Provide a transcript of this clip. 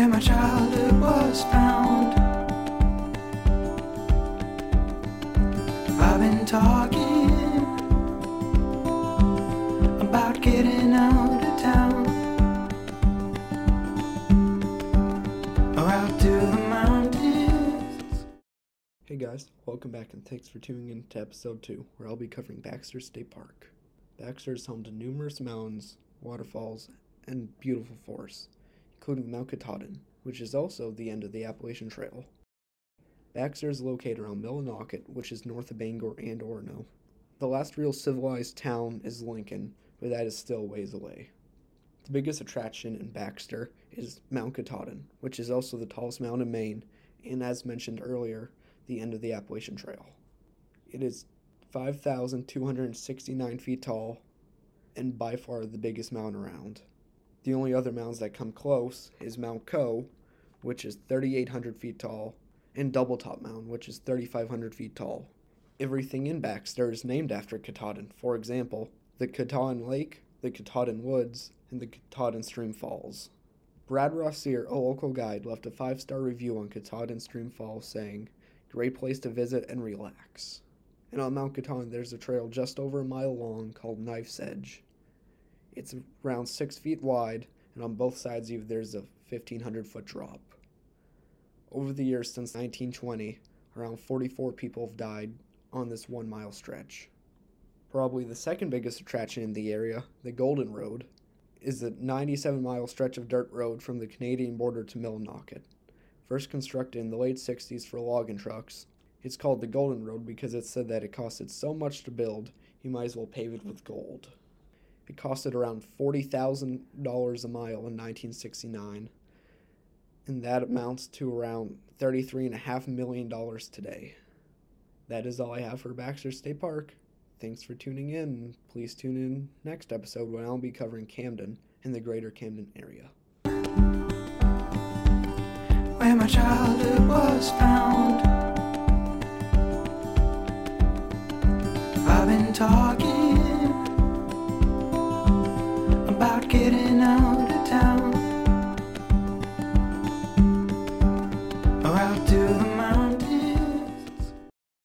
where my childhood was found. I've been talking about getting out of town or out to the mountains. Hey guys, welcome back and thanks for tuning in to episode 2, where I'll be covering Baxter State Park. Baxter is home to numerous mountains, waterfalls, and beautiful forests, including Mount Katahdin, which is also the end of the Appalachian Trail. Baxter is located around Millinocket, which is north of Bangor and Orono. The last real civilized town is Lincoln, but that is still ways away. The biggest attraction in Baxter is Mount Katahdin, which is also the tallest mountain in Maine, and as mentioned earlier, the end of the Appalachian Trail. It is 5,269 feet tall and by far the biggest mountain around. The only other mounds that come close is Mount Coe, which is 3,800 feet tall, and Double Top Mound, which is 3,500 feet tall. Everything in Baxter is named after Katahdin. For example, the Katahdin Lake, the Katahdin Woods, and the Katahdin Stream Falls. Brad Rossier, a local guide, left a five star review on Katahdin Stream Falls saying, Great place to visit and relax. And on Mount Katahdin, there's a trail just over a mile long called Knife's Edge. It's around six feet wide, and on both sides of there's a 1,500 foot drop. Over the years since 1920, around 44 people have died on this one mile stretch. Probably the second biggest attraction in the area, the Golden Road, is the 97 mile stretch of dirt road from the Canadian border to Millinocket. First constructed in the late 60s for logging trucks, it's called the Golden Road because it said that it costed so much to build, you might as well pave it with gold. It costed around $40,000 a mile in 1969, and that amounts to around $33.5 million today. That is all I have for Baxter State Park. Thanks for tuning in. Please tune in next episode when I'll be covering Camden and the greater Camden area. Where my childhood was found. I've been talking getting